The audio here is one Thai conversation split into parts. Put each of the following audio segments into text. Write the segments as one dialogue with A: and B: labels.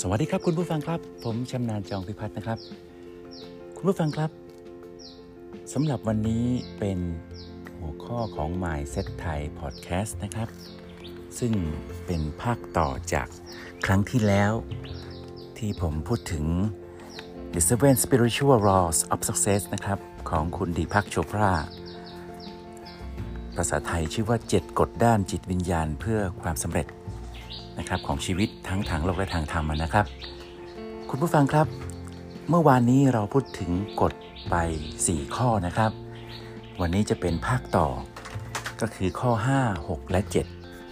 A: สวัสดีครับคุณผู้ฟังครับ ผมชำนาญจองพิพัฒน์นะครับ คุณผู้ฟังครับสำหรับวันนี้เป็นหัวข้อของ Mindset Thai Podcast นะครับ ซึ่งเป็นภาคต่อจากครั้งที่แล้ว ที่ผมพูดถึง The Seven Spiritual Laws of Success นะครับ ของคุณดีพักโชพราภาษาไทยชื่อว่า 7 กฎด้านจิตวิญญาณเพื่อความสำเร็จ นะครับของชีวิตทั้งทางโลกและทางธรรมนะครับ คุณผู้ฟังครับ เมื่อวานนี้เราพูดถึงกฎไป 4 ข้อนะครับ วันนี้จะเป็นภาคต่อ ก็คือข้อ 5 6 และ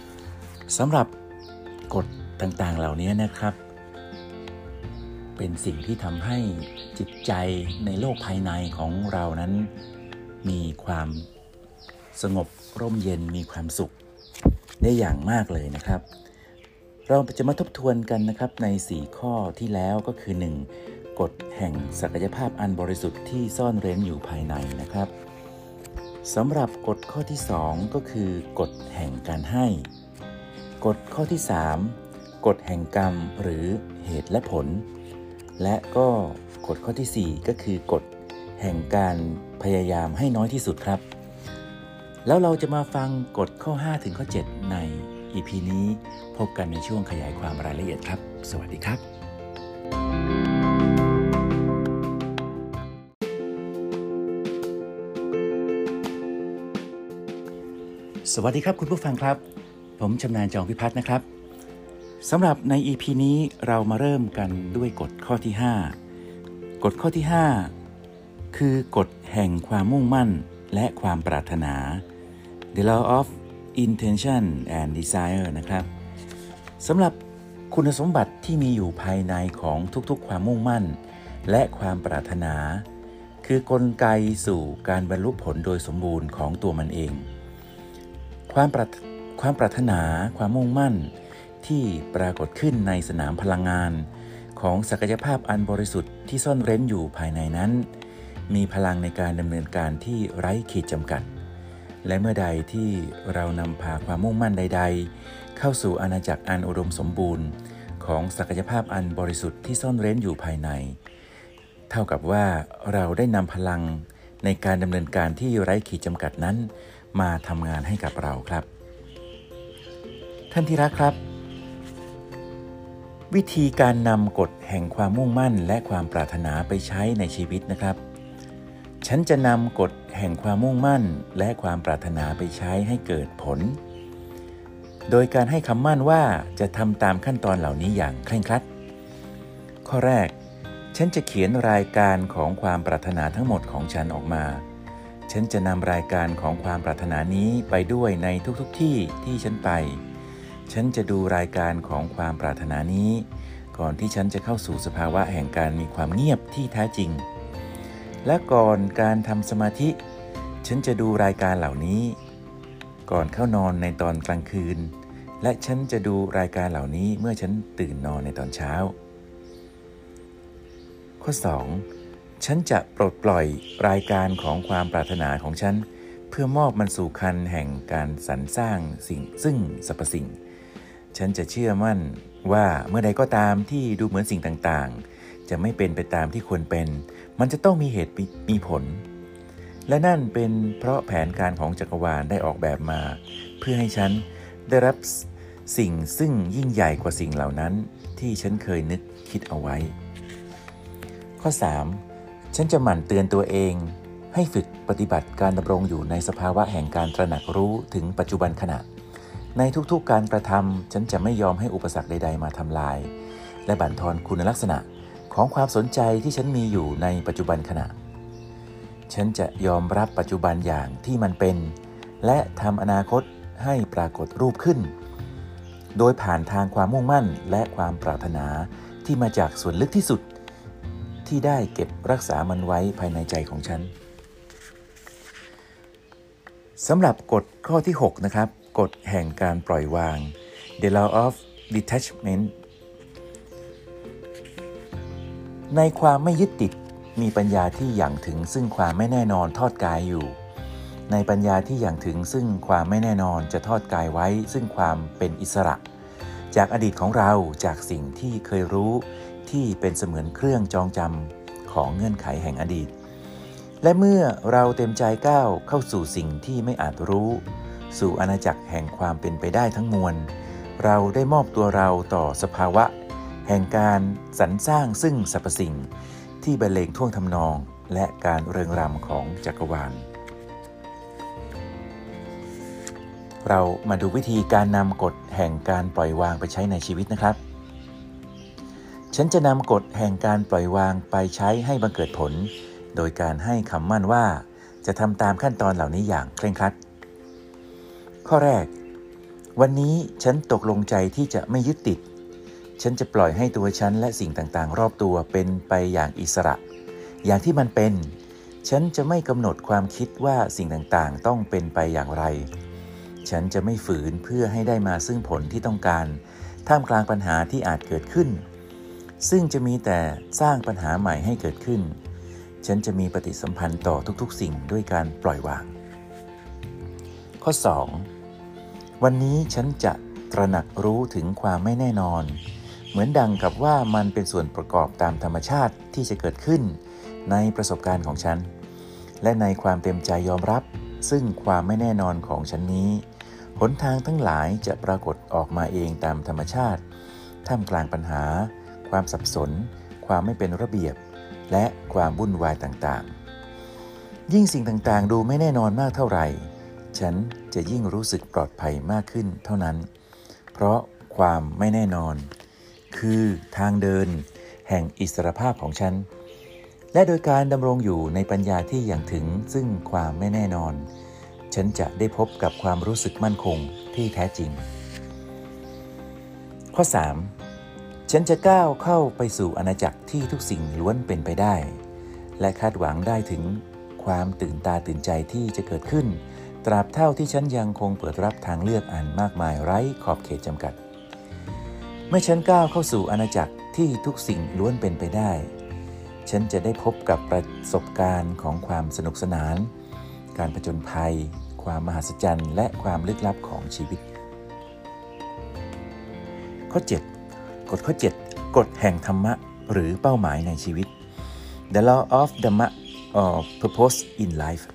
A: 7สำหรับกฎต่างๆเหล่านี้นะครับ เป็นสิ่งที่ทำให้จิตใจในโลกภายในของเรานั้น มีความสงบร่มเย็นมีความสุขได้อย่างมากเลยนะครับ เราจะมาทบทวนกันนะครับใน 4 ข้อที่แล้วก็คือ 1. กฎแห่งศักยภาพอันบริสุทธิ์ที่ซ่อนเร้นอยู่ภายในนะครับสำหรับกฎข้อที่ 2 ก็คือกฎแห่งการให้ กฎข้อที่ 3 กฎแห่งกรรมหรือเหตุและผล และก็กฎข้อที่ 4 ก็คือกฎแห่งการพยายามให้น้อยที่สุดครับ แล้วเราจะมาฟังกฎข้อ 5 ถึงข้อ 7 ใน EP นี้พบกันในช่วงขยายความรายละเอียดครับ สวัสดีครับ สวัสดีครับคุณผู้ฟังครับ ผมชำนาญจองพิพัฒน์นะครับสำหรับใน EP นี้เรามาเริ่มกันด้วยกฎข้อที่ 5 กฎข้อที่ 5 คือกฎแห่งความมุ่งมั่นและความปรารถนา The law of intention and desire นะครับสำหรับคุณสมบัติที่มีอยู่ภายในของทุกๆ ความมุ่งมั่น และความปรารถนา คือกลไกสู่การบรรลุผลโดยสมบูรณ์ของตัวมันเอง ความปรารความปรารถนาความมุ่งมั่น ที่ปรากฏขึ้นในสนามพลังงาน ของศักยภาพอันบริสุทธิ์ที่ซ่อนเร้นอยู่ภายในนั้น มีพลังในการดำเนินการที่ไร้ขีดจำกัด และเมื่อใดที่เรานำพาความมุ่งมั่นใด ๆ เข้าสู่อาณาจักรอันอุดมสมบูรณ์ ของศักยภาพอันบริสุทธิ์ที่ซ่อนเร้นอยู่ภายใน เท่ากับว่าเราได้นำพลังในการดำเนินการที่ไร้ขีดจำกัดนั้น มาทำงานให้กับเราครับ ท่านที่รักครับ วิธีการนำกฎแห่งความมุ่งมั่นและความปรารถนาไปใช้ในชีวิตนะครับ ฉันจะนำกฎแห่งความมุ่งมั่นและความปรารถนาไปใช้ให้เกิดผล โดยการให้คำมั่นว่าจะทำตามขั้นตอนเหล่านี้อย่างเคร่งครัด ข้อแรก ฉันจะเขียนรายการของความปรารถนาทั้งหมดของฉันออกมา ฉันจะนำรายการของความปรารถนานี้ไปด้วยในทุกๆทที่ที่ฉันไป ฉันจะดูรายการของความปรารถนานี้ ก่อนที่ฉันจะเข้าสู่สภาวะแห่งการมีความเงียบที่แท้จริง และก่อนการทำสมาธิ ฉันจะดูรายการเหล่านี้ ก่อนเข้านอนในตอนกลางคืน และฉันจะดูรายการเหล่านี้เมื่อฉันตื่นนอนในตอนเช้า ข้อ 2. ฉันจะปลดปล่อยรายการของความปรารถนาของฉัน เพื่อมอบมันสู่คันแห่งการสรรสร้างสิ่งซึ่งสรรพสิ่ง ฉันจะเชื่อมั่นว่าเมื่อใดก็ตามที่ดูเหมือนสิ่งต่างๆ จะไม่เป็นไปตามที่ควรเป็น มันจะต้องมีเหตุมีผล และนั่นเป็นเพราะแผนการของจักรวาลได้ออกแบบมา เพื่อให้ฉันได้รับสิ่งซึ่งยิ่งใหญ่กว่าสิ่งเหล่านั้นที่ฉันเคยนึกคิดเอาไว้ ข้อ 3. ฉันจะหมั่นเตือนตัวเอง ให้ฝึกปฏิบัติการดำรงอยู่ในสภาวะแห่งการตระหนักรู้ถึงปัจจุบันขณะ ในทุกๆการกระทำฉันจะไม่ยอมให้อุปสรรคใด ๆ มาทำลาย และบั่นทอนคุณลักษณะ ของความสนใจที่ฉันมีอยู่ในปัจจุบันขณะ ฉันจะยอมรับปัจจุบันอย่างที่มันเป็น และทำอนาคตให้ปรากฏรูปขึ้น โดยผ่านทางความมุ่งมั่นและความปรารถนาที่มาจากส่วนลึกที่สุด ที่ได้เก็บรักษามันไว้ภายในใจของฉันสำหรับกฎข้อที่ 6 นะครับ กฎแห่งการปล่อยวาง the law of detachment ในความไม่ยึดติดมีปัญญาที่อย่างถึงซึ่งความไม่แน่นอนทอดกายอยู่ ในปัญญาที่อย่างถึงซึ่งความไม่แน่นอนจะทอดกายไว้ ซึ่งความเป็นอิสระ จากอดีตของเราจากสิ่งที่เคยรู้ที่เป็นเสมือนเครื่องจองจำของเงื่อนไขแห่งอดีต และเมื่อเราเต็มใจก้าวเข้าสู่สิ่งที่ไม่อาจรู้ สู่อาณาจักรแห่งความเป็นไปได้ทั้งมวล เราได้มอบตัวเราต่อสภาวะ แห่งการสรรสร้างซึ่งสรรพสิ่งที่บรรเลงท่วงทำนองและการเริงรำของจักรวาล เรามาดูวิธีการนำกฎแห่งการปล่อยวางไปใช้ในชีวิตนะครับ ฉันจะนำกฎแห่งการปล่อยวางไปใช้ให้บังเกิดผล โดยการให้คำมั่นว่า จะทำตามขั้นตอนเหล่านี้อย่างเคร่งครัด ข้อแรก วันนี้ฉันตกลงใจที่จะไม่ยึดติด ฉันจะปล่อยให้ตัวฉันและสิ่งต่างๆ รอบตัวเป็นไปอย่างอิสระ อย่างที่มันเป็น ฉันจะไม่กำหนดความคิดว่าสิ่งต่างๆ ต้องเป็นไปอย่างไร ฉันจะไม่ฝืนเพื่อให้ได้มาซึ่งผลที่ต้องการ ท่ามกลางปัญหาที่อาจเกิดขึ้น ซึ่งจะมีแต่สร้างปัญหาใหม่ให้เกิดขึ้น ฉันจะมีปฏิสัมพันธ์ต่อทุกๆ สิ่งด้วยการปล่อยวาง ข้อ 2. วันนี้ฉันจะตระหนักรู้ถึงความไม่แน่นอน เหมือนดังกับว่ามันเป็นส่วนประกอบตามธรรมชาติที่จะเกิดขึ้น ในประสบการณ์ของฉัน และในความเต็มใจยอมรับ ซึ่งความไม่แน่นอนของฉันนี้ หนทางทั้งหลายจะปรากฏออกมาเองตามธรรมชาติ ท่ามกลางปัญหา ความสับสน ความไม่เป็นระเบียบ และความวุ่นวายต่างๆ ยิ่งสิ่งต่างๆ ดูไม่แน่นอนมากเท่าไหร่ ฉันจะยิ่งรู้สึกปลอดภัยมากขึ้นเท่านั้น เพราะความไม่แน่นอน คือทางเดิน แห่งอิสรภาพของฉัน และโดยการดำรงอยู่ในปัญญาที่อย่างถึงซึ่งความไม่แน่นอน ฉันจะได้พบกับความรู้สึกมั่นคงที่แท้จริง ข้อ 3. ฉันจะก้าวเข้าไปสู่อาณาจักรที่ทุกสิ่งล้วนเป็นไปได้ และคาดหวังได้ถึงความตื่นตาตื่นใจที่จะเกิดขึ้น ตราบเท่าที่ฉันยังคงเปิดรับทางเลือกอันมากมายไร้ขอบเขตจำกัด เมื่อฉันก้าวเข้าสู่อาณาจักรที่ทุกสิ่งล้วนเป็นไปได้ ฉันจะได้พบกับประสบการณ์ของความสนุกสนาน การผจญภัย ความมหัศจรรย์ และความลึกลับของชีวิต ข้อ 7 กฎข้อ 7 กฎแห่งธรรมะ หรือเป้าหมายในชีวิต The law of Dhamma or purpose in life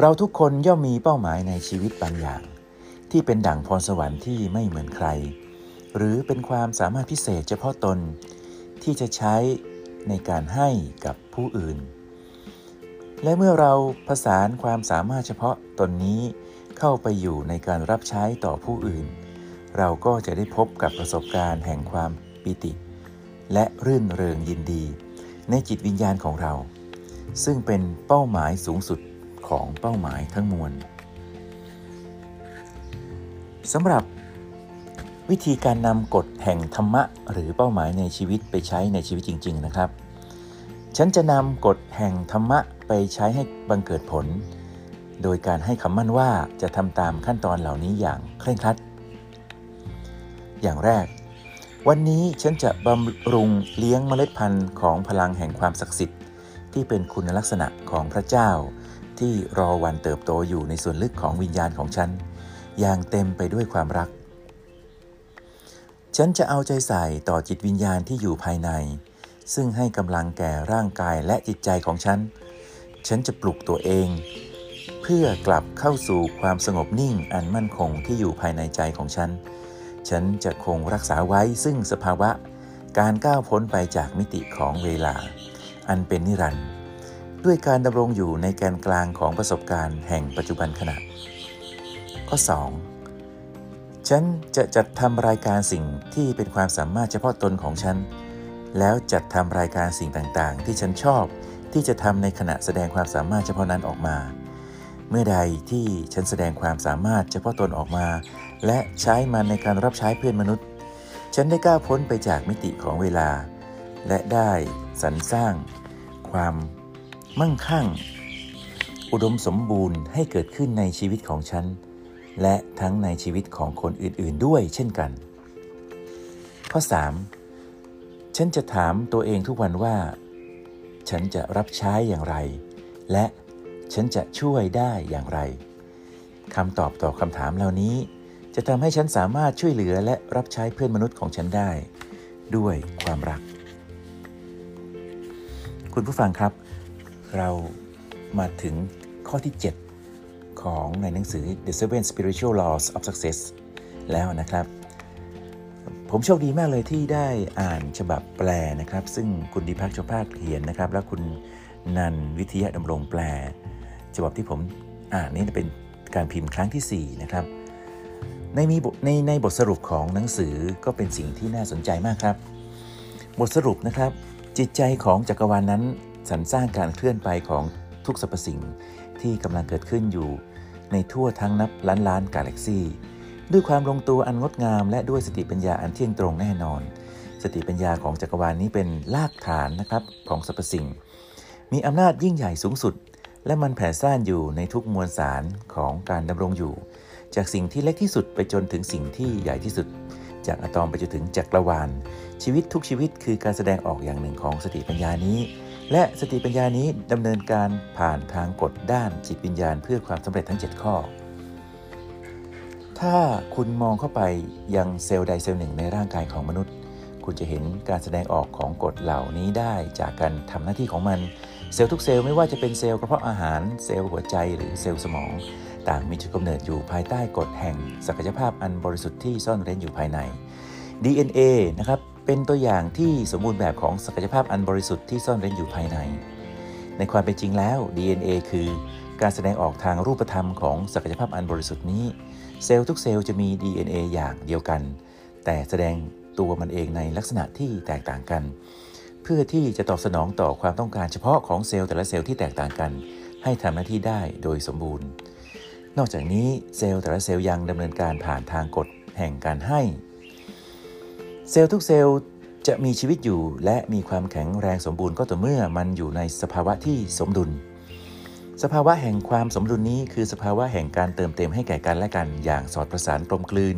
A: เราทุกคนย่อมมีเป้าหมายในชีวิตบางอย่าง ที่เป็นดั่งพรสวรรค์ที่ไม่เหมือนใคร หรือเป็นความสามารถพิเศษเฉพาะตน ที่จะใช้ในการให้กับผู้อื่น และเมื่อเราผสานความสามารถเฉพาะตนนี้เข้าไปอยู่ในการรับใช้ต่อผู้อื่น เราก็จะได้พบกับประสบการณ์แห่งความปิติ และรื่นเริงยินดี ในจิตวิญญาณของเรา ซึ่งเป็นเป้าหมายสูงสุดของเป้าหมายทั้งมวล สำหรับวิธีการนำกฎแห่งธรรมะ หรือเป้าหมายในชีวิตไปใช้ในชีวิตจริง ๆ นะครับ ฉันจะนำกฎแห่งธรรมะไปใช้ให้บังเกิดผล โดยการให้คำมั่นว่าจะทำตามขั้นตอนเหล่านี้อย่างเคร่งครัด อย่างแรก วันนี้ฉันจะบำรุงเลี้ยงเมล็ดพันธุ์ของพลังแห่งความศักดิ์สิทธิ์ ที่เป็นคุณลักษณะของพระเจ้า ที่รอวันเติบโตอยู่ในส่วนลึกของวิญญาณของฉัน อย่างเต็มไปด้วยความรัก ฉันจะเอาใจใส่ต่อจิตวิญญาณที่อยู่ภายใน ซึ่งให้กำลังแก่ร่างกายและจิตใจของฉัน ฉันจะปลุกตัวเอง เพื่อกลับเข้าสู่ความสงบนิ่งอันมั่นคงที่อยู่ภายในใจของฉัน ฉันจะคงรักษาไว้ซึ่งสภาวะ การก้าวพ้นไปจากมิติของเวลา อันเป็นนิรันดร์ด้วยการดำรงอยู่ในแกนกลางของประสบการณ์แห่งปัจจุบันขณะ ข้อ 2. ฉันจะจัดทำรายการสิ่งที่เป็นความสามารถเฉพาะตนของฉัน แล้วจัดทำรายการสิ่งต่างๆ ที่ฉันชอบที่จะทำในขณะแสดงความสามารถเฉพาะนั้นออกมา เมื่อใดที่ฉันแสดงความสามารถเฉพาะตนออกมา และใช้มันในการรับใช้เพื่อนมนุษย์ ฉันได้ก้าวพ้นไปจากมิติของเวลา และได้สรรสร้าง ความมั่งคั่ง อุดมสมบูรณ์ให้เกิดขึ้นในชีวิตของฉัน และทั้งในชีวิตของคนอื่นๆด้วยเช่นกัน ข้อ 3. ฉันจะถามตัวเองทุกวันว่า ฉันจะรับใช้อย่างไร และฉันจะช่วยได้อย่างไรคำตอบต่อคำถามเหล่านี้ จะทำให้ฉันสามารถช่วยเหลือและรับใช้เพื่อนมนุษย์ของฉันได้ ด้วยความรัก คุณผู้ฟังครับ เรามาถึงข้อที่ 7 ของในหนังสือ The Seven Spiritual Laws of Success แล้วนะครับ ผมโชคดีมากเลยที่ได้อ่านฉบับแปลนะครับ ซึ่งคุณดีพักชภาคเขียนนะครับ และคุณนันวิทยาดำรงแปล ฉบับที่ผมอ่านนี่เป็นการพิมพ์ครั้งที่ 4 นะครับ ในมีในในบทสรุปของหนังสือก็เป็นสิ่งที่น่าสนใจมากครับ บทสรุปนะครับ จิตใจของจักรวาลนนั้นสรรสร้างการเคลื่อนไปของทุกสรรพสิ่งที่กำลังเกิดขึ้นอยู่ ในทั่วทั้งนับล้านล้านกาแล็กซี่ด้วยความลงตัวอันงดงาม และด้วยสติปัญญาอันเที่ยงตรงแน่นอน สติปัญญาของจักรวาลนี้เป็นรากฐานนะครับของสรรพสิ่ง มีอำนาจยิ่งใหญ่สูงสุด และมันแผ่ซ่านอยู่ในทุกมวลสารของการดำรงอยู่ จากสิ่งที่เล็กที่สุดไปจนถึงสิ่งที่ใหญ่ที่สุด จากอะตอมไปจนถึงจักรวาล ชีวิตทุกชีวิตคือการแสดงออกอย่างหนึ่งของสติปัญญานี้ และสติปัญญานี้ดำเนินการผ่านทางกฎด้านจิตวิญญาณเพื่อความสำเร็จทั้ง 7 ข้อ ถ้าคุณมองเข้าไปยังเซลล์ใดเซลล์หนึ่งในร่างกายของมนุษย์ คุณจะเห็นการแสดงออกของกฎเหล่านี้ได้จากการทำหน้าที่ของมัน เซลล์ทุกเซลล์ไม่ว่าจะเป็นเซลล์กระเพาะอาหาร เซลล์หัวใจหรือเซลล์สมอง ต่างมีจุดกำเนิดอยู่ภายใต้กฎแห่งศักยภาพอันบริสุทธิ์ที่ซ่อนเร้นอยู่ภายใน DNA นะครับ เป็นตัวอย่างที่สมบูรณ์แบบของศักยภาพอันบริสุทธิ์ที่ซ่อนเร้นอยู่ภายใน ในความเป็นจริงแล้ว DNA คือการแสดงออกทางรูปธรรมของศักยภาพอันบริสุทธิ์นี้ เซลล์ทุกเซลล์จะมี DNA อย่างเดียวกัน แต่แสดงตัวมันเองในลักษณะที่แตกต่างกัน เพื่อที่จะตอบสนองต่อความต้องการเฉพาะของเซลล์แต่ละเซลล์ที่แตกต่างกัน ให้ทำหน้าที่ได้โดยสมบูรณ์ นอกจากนี้เซลล์แต่ละเซลล์ยังดำเนินการผ่านทางกฎแห่งการให้ เซลล์ทุกเซลล์จะมีชีวิตอยู่และมีความแข็งแรงสมบูรณ์ก็ต่อเมื่อมันอยู่ในสภาวะที่สมดุล สภาวะแห่งความสมดุลนี้คือสภาวะแห่งการเติมเต็มให้แก่กันและกันอย่างสอดประสานกลมกลืน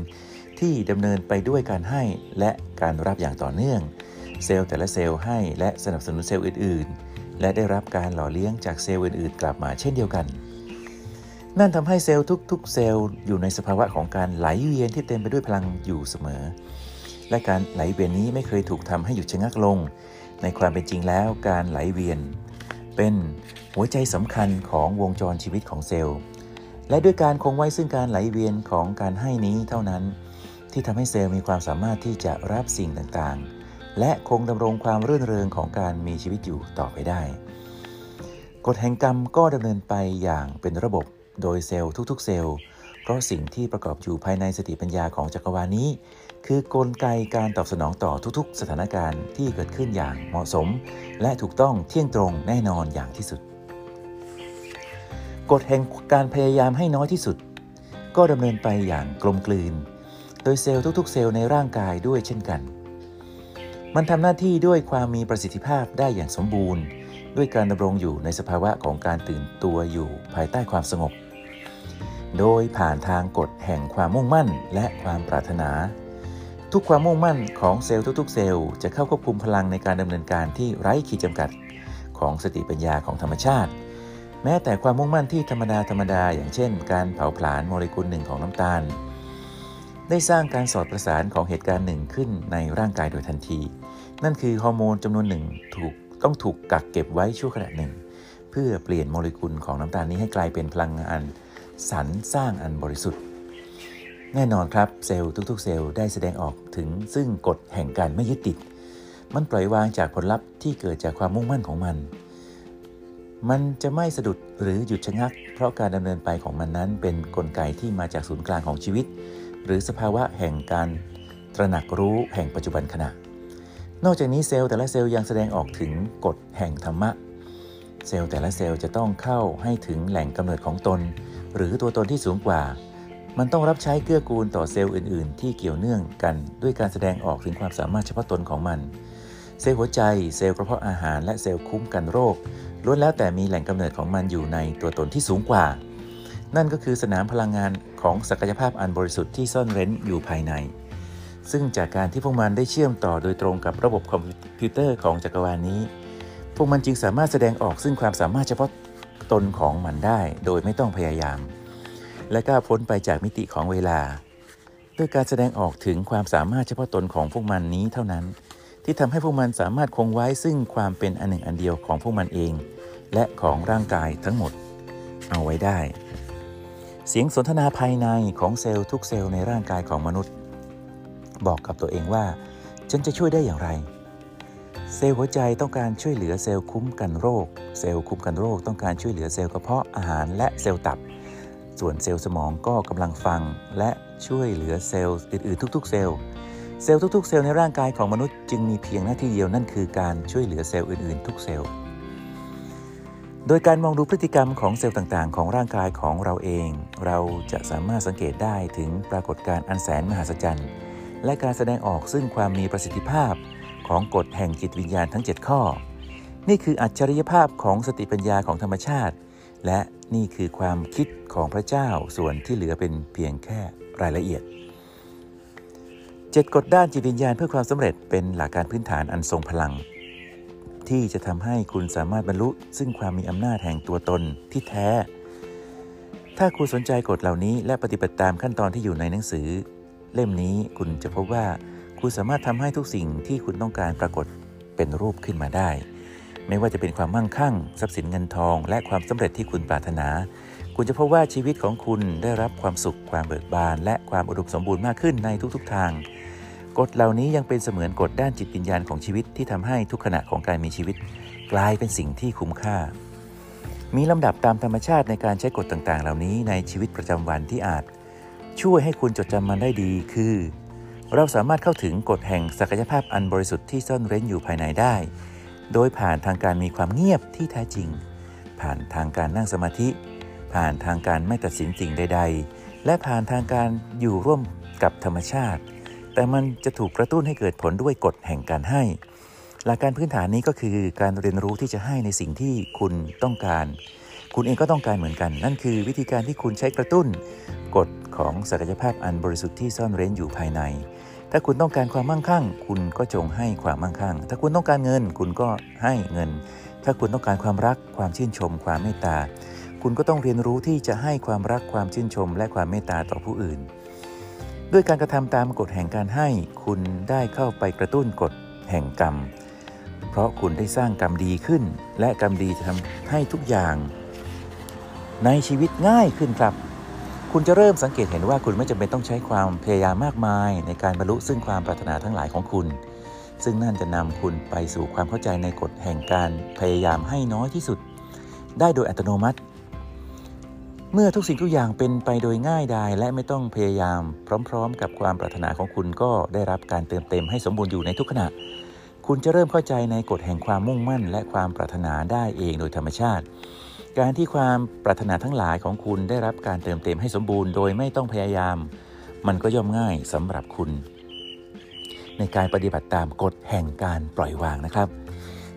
A: ที่ดำเนินไปด้วยการให้และการรับอย่างต่อเนื่อง เซลล์แต่ละเซลล์ให้และสนับสนุนเซลล์อื่น ๆ และได้รับการหล่อเลี้ยงจากเซลล์อื่น ๆ กลับมาเช่นเดียวกันนั่นทำให้เซลล์ทุกๆ เซลล์อยู่ในสภาวะของการไหลเวียนที่เต็มไปด้วยพลังอยู่เสมอ และการไหลเวียนนี้ไม่เคยถูกทำให้หยุดชะงักลง ในความเป็นจริงแล้วการไหลเวียน เป็นหัวใจสำคัญของวงจรชีวิตของเซลล์ และด้วยการคงไว้ซึ่งการไหลเวียนของการให้นี้เท่านั้น ที่ทำให้เซลล์มีความสามารถที่จะรับสิ่งต่างๆ และคงดำรงความรื่นเริงของการมีชีวิตอยู่ต่อไปได้ กฎแห่งกรรมก็ดำเนินไปอย่างเป็นระบบโดยเซลล์ทุกๆ เซลล์เพราะสิ่งที่ประกอบอยู่ภายในสติปัญญาของจักรวาลนี้ คือกลไกการตอบสนองต่อทุกๆ สถานการณ์ที่เกิดขึ้นอย่างเหมาะสม และถูกต้องเที่ยงตรงแน่นอนอย่างที่สุด กฎแห่งการพยายามให้น้อยที่สุด ก็ดำเนินไปอย่างกลมกลืน โดยเซลล์ทุกๆ เซลล์ในร่างกายด้วยเช่นกัน มันทำหน้าที่ด้วยความมีประสิทธิภาพได้อย่างสมบูรณ์ ด้วยการดำรงอยู่ในสภาวะของการตื่นตัวอยู่ภายใต้ความสงบโดยผ่านทางกฎแห่งความมุ่งมั่นและความปรารถนา ทุกความมุ่งมั่นของเซลล์ทุกๆ เซลล์จะเข้าควบคุมพลังในการดำเนินการที่ไร้ขีดจำกัดของสติปัญญาของธรรมชาติ แม้แต่ความมุ่งมั่นที่ธรรมดาธรรมดา อย่างเช่น การเผาผลาญโมเลกุลหนึ่งของน้ำตาล ได้สร้างการสอดประสานของเหตุการณ์หนึ่งขึ้นในร่างกายโดยทันที นั่นคือฮอร์โมนจำนวนหนึ่งถูกต้องถูกกักเก็บไว้ชั่วขณะหนึ่ง เพื่อเปลี่ยนโมเลกุลของน้ำตาลนี้ให้กลายเป็นพลังงานสรรสร้างอันบริสุทธิ์ แน่นอนครับเซลล์ทุก ๆ เซลล์ได้แสดงออกถึงซึ่งกฎแห่งการไม่ยึดติด มันปล่อยวางจากผลลัพธ์ที่เกิดจากความมุ่งมั่นของมัน มันจะไม่สะดุดหรือหยุดชะงัก เพราะการดำเนินไปของมันนั้นเป็นนกลไกที่มาจากศูนย์กลางของชีวิต หรือสภาวะแห่งการตระหนักรู้แห่งปัจจุบันขณะ นอกจากนี้เซลล์แต่ละเซลล์ยังแสดงออกถึงกฎแห่งธรรมะ เซลล์แต่ละเซลล์จะต้องเข้าให้ถึงแหล่งกำเนิดของตน หรือตัวตนที่สูงกว่า มันต้องรับใช้เกื้อกูลต่อเซลล์อื่น ๆ ที่เกี่ยวเนื่องกันด้วยการแสดงออกถึงความสามารถเฉพาะตนของมัน เซลล์หัวใจ เซลล์กระเพาะอาหาร และเซลล์คุ้มกันโรคล้วนแล้วแต่มีแหล่งกำเนิดของมันอยู่ในตัวตนที่สูงกว่า นั่นก็คือสนามพลังงานของศักยภาพอันบริสุทธิ์ที่ซ่อนเร้นอยู่ภายใน ซึ่งจากการที่พวกมันได้เชื่อมต่อโดยตรงกับระบบคอมพิวเตอร์ของจักรวาลนี้ พวกมันจึงสามารถแสดงออกซึ่งความสามารถเฉพาะตนของมันได้ โดยไม่ต้องพยายาม และก้าวพ้นไปจากมิติของเวลา ด้วยการแสดงออกถึงความสามารถเฉพาะตนของพวกมันนี้เท่านั้น ที่ทำให้พวกมันสามารถคงไว้ซึ่งความเป็นอันหนึ่งอันเดียวของพวกมันเอง และของร่างกายทั้งหมด เอาไว้ได้ เสียงสนทนาภายในของเซลล์ทุกเซลล์ในร่างกายของมนุษย์ บอกกับตัวเองว่า ฉันจะช่วยได้อย่างไรเซลล์หัวใจต้องการช่วยเหลือเซลล์คุ้มกันโรค เซลล์คุ้มกันโรคต้องการช่วยเหลือเซลล์กระเพาะอาหารและเซลล์ตับ ส่วนเซลล์สมองก็กำลังฟัง และช่วยเหลือเซลล์อื่นๆทุก ๆ เซลล์เซลล์ทุกๆเซลล์ในร่างกายของมนุษย์จึงมีเพียงหน้าที่เดียวนั่นคือการช่วยเหลือเซลล์อื่นๆ ทุกเซลล์โดยการมองดูพฤติกรรมของเซลล์ต่างๆ ของร่างกายของเราเอง เราจะสามารถสังเกตได้ถึงปรากฏการณ์อันแสนมหัศจรรย์ และการแสดงออกซึ่งความมีประสิทธิภาพของกฎแห่งจิตวิญญาณทั้ง 7 ข้อ นี่คืออัจฉริยภาพของสติปัญญาของธรรมชาติ และ นี่คือความคิดของพระเจ้าส่วนที่เหลือเป็นเพียงแค่รายละเอียดเจ็ดกฎด้านจิตวิญญาณเพื่อความสำเร็จเป็นหลักการพื้นฐานอันทรงพลัง ที่จะทำให้คุณสามารถบรรลุ ซึ่งความมีอำนาจแห่งตัวตนที่แท้ ถ้าคุณสนใจกฎเหล่านี้และปฏิบัติตามขั้นตอนที่อยู่ในหนังสือ เล่มนี้คุณจะพบว่า คุณสามารถทำให้ทุกสิ่งที่คุณต้องการปรากฏเป็นรูปขึ้นมาได้ ไม่ว่าจะเป็นความมั่งคั่ง ทรัพย์สินเงินทอง และความสำเร็จที่คุณปรารถนา คุณจะพบว่าชีวิตของคุณได้รับความสุข ความเบิกบาน และความอุดมสมบูรณ์มากขึ้นในทุกๆทาง กฎเหล่านี้ยังเป็นเสมือนกฎด้านจิตวิญญาณของชีวิตที่ทำให้ทุกขณะของการมีชีวิต กลายเป็นสิ่งที่คุ้มค่า มีลำดับตามธรรมชาติในการใช้กฎต่างๆ เหล่านี้ในชีวิตประจำวันที่อาจ ช่วยให้คุณจดจำมันได้ดี คือ เราสามารถเข้าถึงกฎแห่งศักยภาพอันบริสุทธิ์ที่ซ่อนเร้นอยู่ภายในได้ โดยผ่านทางการมีความเงียบที่แท้จริง ผ่านทางการนั่งสมาธิ ผ่านทางการไม่ตัดสินสิ่งใด ๆ และผ่านทางการอยู่ร่วมกับธรรมชาติ แต่มันจะถูกกระตุ้นให้เกิดผลด้วยกฎแห่งการให้ หลักการพื้นฐานนี้ก็คือการเรียนรู้ที่จะให้ในสิ่งที่คุณต้องการ คุณเองก็ต้องการเหมือนกัน นั่นคือวิธีการที่คุณใช้กระตุ้น กฎของศักยภาพอันบริสุทธิ์ที่ซ่อนเร้นอยู่ภายใน ถ้าคุณต้องการความมั่งคั่ง คุณก็จงให้ความมั่งคั่ง ถ้าคุณต้องการเงิน คุณก็ให้เงิน ถ้าคุณต้องการความรัก ความชื่นชม ความเมตตา คุณก็ต้องเรียนรู้ที่จะให้ความรัก ความชื่นชม และความเมตตาต่อผู้อื่น ด้วยการกระทำตามกฎแห่งการให้ คุณได้เข้าไปกระตุ้นกฎแห่งกรรม เพราะคุณได้สร้างกรรมดีขึ้น และกรรมดีจะทำให้ทุกอย่าง ในชีวิตง่ายขึ้นครับ คุณจะเริ่มสังเกตเห็นว่าคุณไม่จำเป็นต้องใช้ความพยายามมากมาย ในการบรรลุซึ่งความปรารถนาทั้งหลายของคุณ ซึ่งนั่นจะนำคุณไปสู่ความเข้าใจในกฎแห่งการพยายามให้น้อยที่สุด ได้โดยอัตโนมัติ เมื่อทุกสิ่งทุกอย่างเป็นไปโดยง่ายดายและไม่ต้องพยายาม พร้อม ๆ กับความปรารถนาของคุณก็ได้รับการเติมเต็มให้สมบูรณ์อยู่ในทุกขณะ คุณจะเริ่มเข้าใจในกฎแห่งความมุ่งมั่น และความปรารถนาได้เองโดยธรรมชาติ การที่ความปรารถนาทั้งหลายของคุณได้รับการเติมเต็มให้สมบูรณ์โดยไม่ต้องพยายาม มันก็ย่อมง่ายสำหรับคุณ ในการปฏิบัติตามกฎแห่งการปล่อยวางนะครับ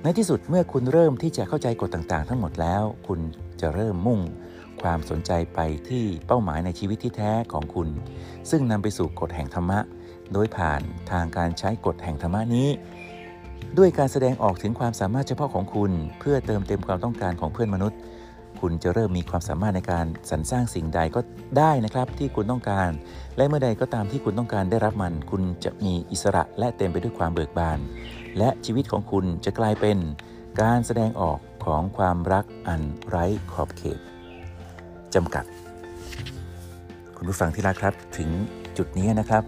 A: ในที่สุดเมื่อคุณเริ่มที่จะเข้าใจกฎต่างๆ ทั้งหมดแล้ว คุณจะเริ่มมุ่งความสนใจไปที่เป้าหมายในชีวิตที่แท้ของคุณ ซึ่งนำไปสู่กฎแห่งธรรมะ โดยผ่านทางการใช้กฎแห่งธรรมะนี้ ด้วยการแสดงออกถึงความสามารถเฉพาะของคุณ เพื่อเติมเต็มความต้องการของเพื่อนมนุษย์ คุณจะเริ่มมีความสามารถในการสรรสร้างสิ่งใดก็ได้นะครับที่คุณต้องการ และเมื่อใดก็ตามที่คุณต้องการได้รับมัน คุณจะมีอิสระและเต็มไปด้วยความเบิกบาน และชีวิตของคุณจะกลายเป็นการแสดงออกของความรักอันไร้ขอบเขตจำกัด คุณผู้ฟังที่รักครับถึงจุดนี้นะครับ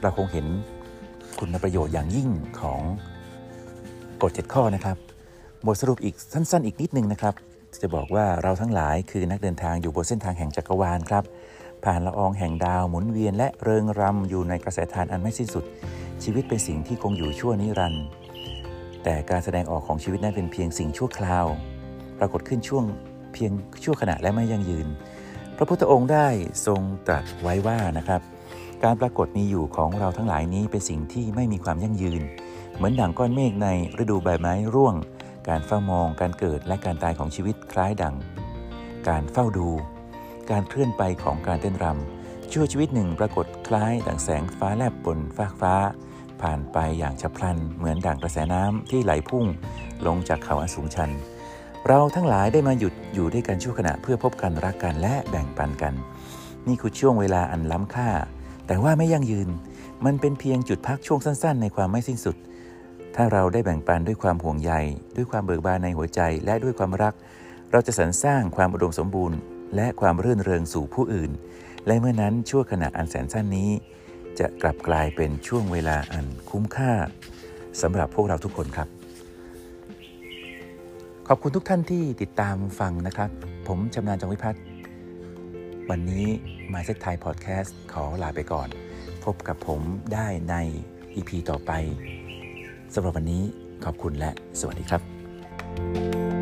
A: เราคงเห็นคุณประโยชน์อย่างยิ่งของกฎ7ข้อนะครับ บทสรุปอีกสั้น ๆ อีกนิดนึงนะครับ จะบอกว่าเราทั้งหลายคือนักเดินทางอยู่บนเส้นทางแห่งจักรวาลครับ ผ่านละอองแห่งดาวหมุนเวียนและเริงรำอยู่ในกระแสทานอันไม่สิ้นสุด ชีวิตเป็นสิ่งที่คงอยู่ชั่วนิรันดร์แต่การแสดงออกของชีวิตนั้นเป็นเพียงสิ่งชั่วคราว ปรากฏขึ้นช่วงเพียงชั่วขณะและไม่ยั่งยืน พระพุทธองค์ได้ทรงตรัสไว้ว่านะครับ การปรากฏมีอยู่ของเราทั้งหลายนี้เป็นสิ่งที่ไม่มีความยั่งยืน เหมือนดั่งก้อนเมฆในฤดูใบไม้ร่วง การเฝ้ามองการเกิดและการตายของชีวิตคล้ายดัง การเฝ้าดู การเคลื่อนไปของการเต้นรำชั่วชีวิตหนึ่งปรากฏคล้ายดังแสงฟ้าแลบบนฟากฟ้า ผ่านไปอย่างฉับพลัน เหมือนดังกระแสน้ำที่ไหลพุ่ง ลงจากเขาอันสูงชัน เราทั้งหลายได้มาหยุดอยู่ด้วยกันชั่วขณะเพื่อพบกันรักกันและแบ่งปันกัน นี่คือช่วงเวลาอันล้ำค่า แต่ว่าไม่ยั่งยืน มันเป็นเพียงจุดพักช่วงสั้น ๆ ในความไม่สิ้นสุด ถ้าเราได้แบ่งปันด้วยความห่วงใย ด้วยความเบิกบานในหัวใจและด้วยความรัก เราจะสรรสร้างความอุดมสมบูรณ์ และความรื่นเริงสู่ผู้อื่น และเมื่อนั้นชั่วขณะอันแสนสั้นนี้ จะกลับกลายเป็นช่วงเวลาอันคุ้มค่าสำหรับพวกเราทุกคนครับ ขอบคุณทุกท่านที่ติดตามฟังนะครับ ผมชำนาญจงวิพัฒน์วันนี้ Mindset Thai Podcast ขอลาไปก่อน พบกับผมได้ใน EP ต่อไป สำหรับวันนี้ขอบคุณและสวัสดีครับ